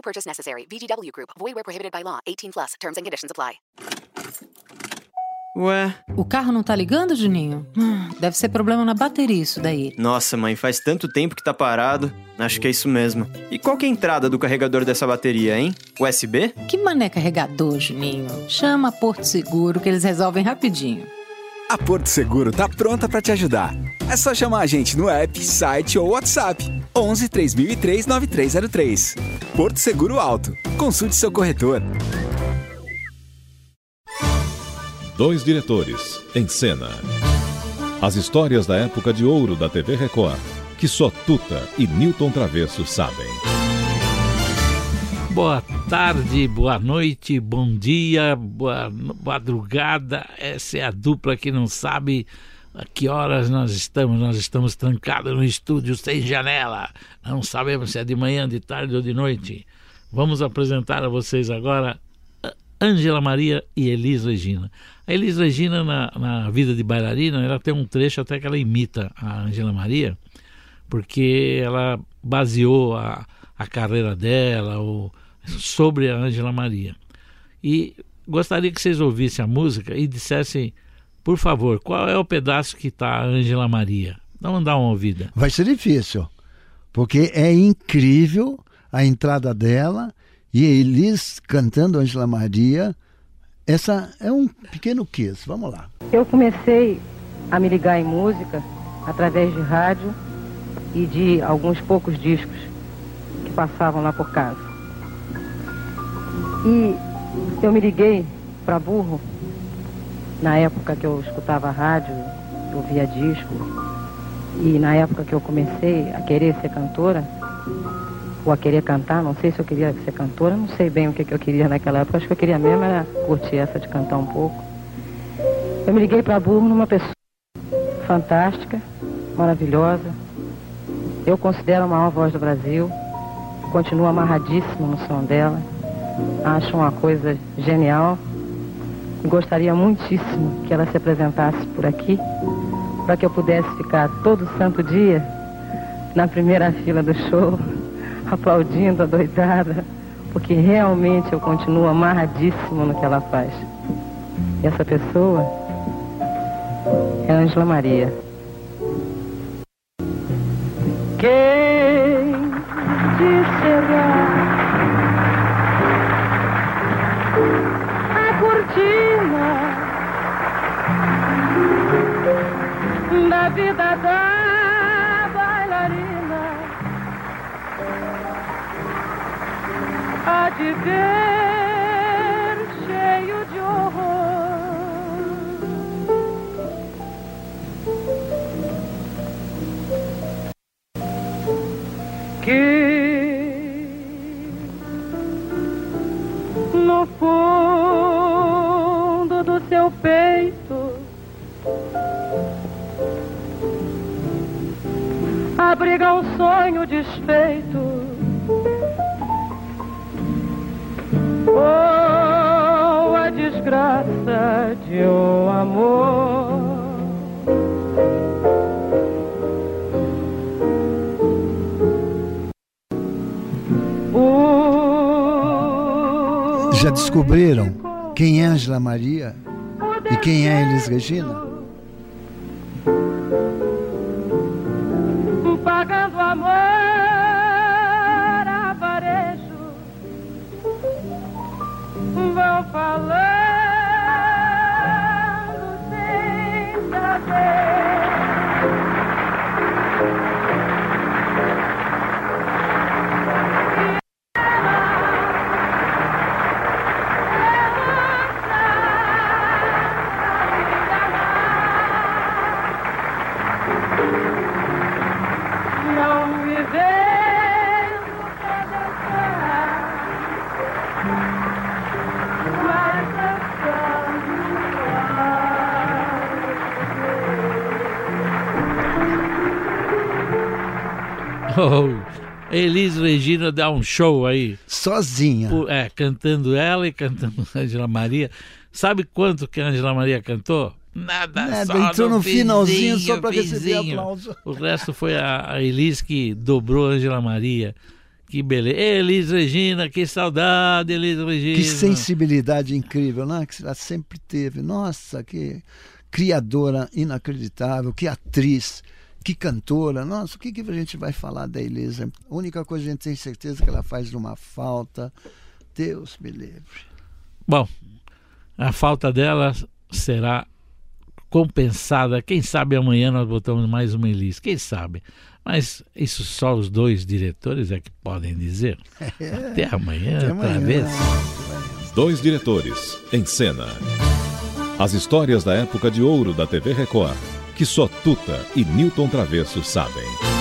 No purchase necessary. VGW Group. Void where prohibited by law. 18 plus. Terms and conditions apply. Ué, O carro não tá ligando, Juninho? Hum, Deve ser problema na bateria isso daí. nossa, mãe, faz tanto tempo que tá parado. Acho que é isso mesmo. E qual que é a entrada do carregador dessa bateria, hein? USB? Que mané carregador, Juninho? Chama Porto Seguro que eles resolvem rapidinho. A Porto Seguro tá pronta para te ajudar. É só chamar a gente no app, site ou WhatsApp. 11 3003 9303. Porto Seguro Alto. Consulte seu corretor. Dois diretores em cena. As histórias da época de ouro da TV Record, que só Tuta e Newton Travesso sabem. Boa tarde, boa noite, bom dia, boa madrugada. Essa é a dupla que não sabe a que horas nós estamos. Nós estamos trancados no estúdio sem janela. Não sabemos se é de manhã, de tarde ou de noite. Vamos apresentar a vocês agora Ângela Maria e Elis Regina. A Elis Regina, na, na vida de bailarina, ela tem um trecho até que ela imita a Ângela Maria, porque ela baseou a, a carreira dela o, sobre a Ângela Maria. E gostaria que vocês ouvissem a música e dissessem, por favor, qual é o pedaço que está a Ângela Maria? Vamos dar uma ouvida. Vai ser difícil, porque é incrível a entrada dela e Elis cantando Angela Maria. Essa é um pequeno kiss. Vamos lá. Eu comecei a me ligar em música através de rádio e de alguns poucos discos que passavam lá por casa. E eu me liguei para burro. Na época que eu escutava rádio, eu via disco, e na época que eu comecei a querer ser cantora, ou a querer cantar, não sei se eu queria ser cantora, não sei bem o que, que eu queria naquela época, acho que eu queria mesmo era curtir essa de cantar um pouco. Eu me liguei para burro numa pessoa fantástica, maravilhosa. Eu considero a maior voz do Brasil, continuo amarradíssimo no som dela, acho uma coisa genial. Gostaria muitíssimo que ela se apresentasse por aqui, para que eu pudesse ficar todo santo dia na primeira fila do show, aplaudindo a doidada, porque realmente eu continuo amarradíssimo no que ela faz. E essa pessoa é Ângela Maria. Quem da vida da bailarina? Há de ver cheio de horror. Que no fundo do seu peito abriga um sonho desfeito. ou a desgraça de um amor. Já descobriram quem é Angela Maria e quem é Elis Regina? Oh, Elis Regina dá um show aí. Sozinha. É, cantando ela e cantando Angela Maria. Sabe quanto que a Angela Maria cantou? Nada, Nada, só entrou no finalzinho finzinho, só pra receber aplauso. O resto foi a, a Elis que dobrou a Angela Maria. Que beleza. Elis Regina, que saudade, Elis Regina. Que sensibilidade incrível, né? Que ela sempre teve. Nossa, que criadora inacreditável, que atriz, que cantora. Nossa, o que, que a gente vai falar da Elisa? A única coisa que a gente tem certeza é que ela faz uma falta. Deus me livre. Bom, a falta dela será compensada. Quem sabe amanhã nós botamos mais uma Elis. Quem sabe? Mas isso só os dois diretores é que podem dizer. Até amanhã, Até amanhã. vez. Dois diretores em cena. As histórias da época de ouro da TV Record, que só Tuta e Newton Travesso sabem.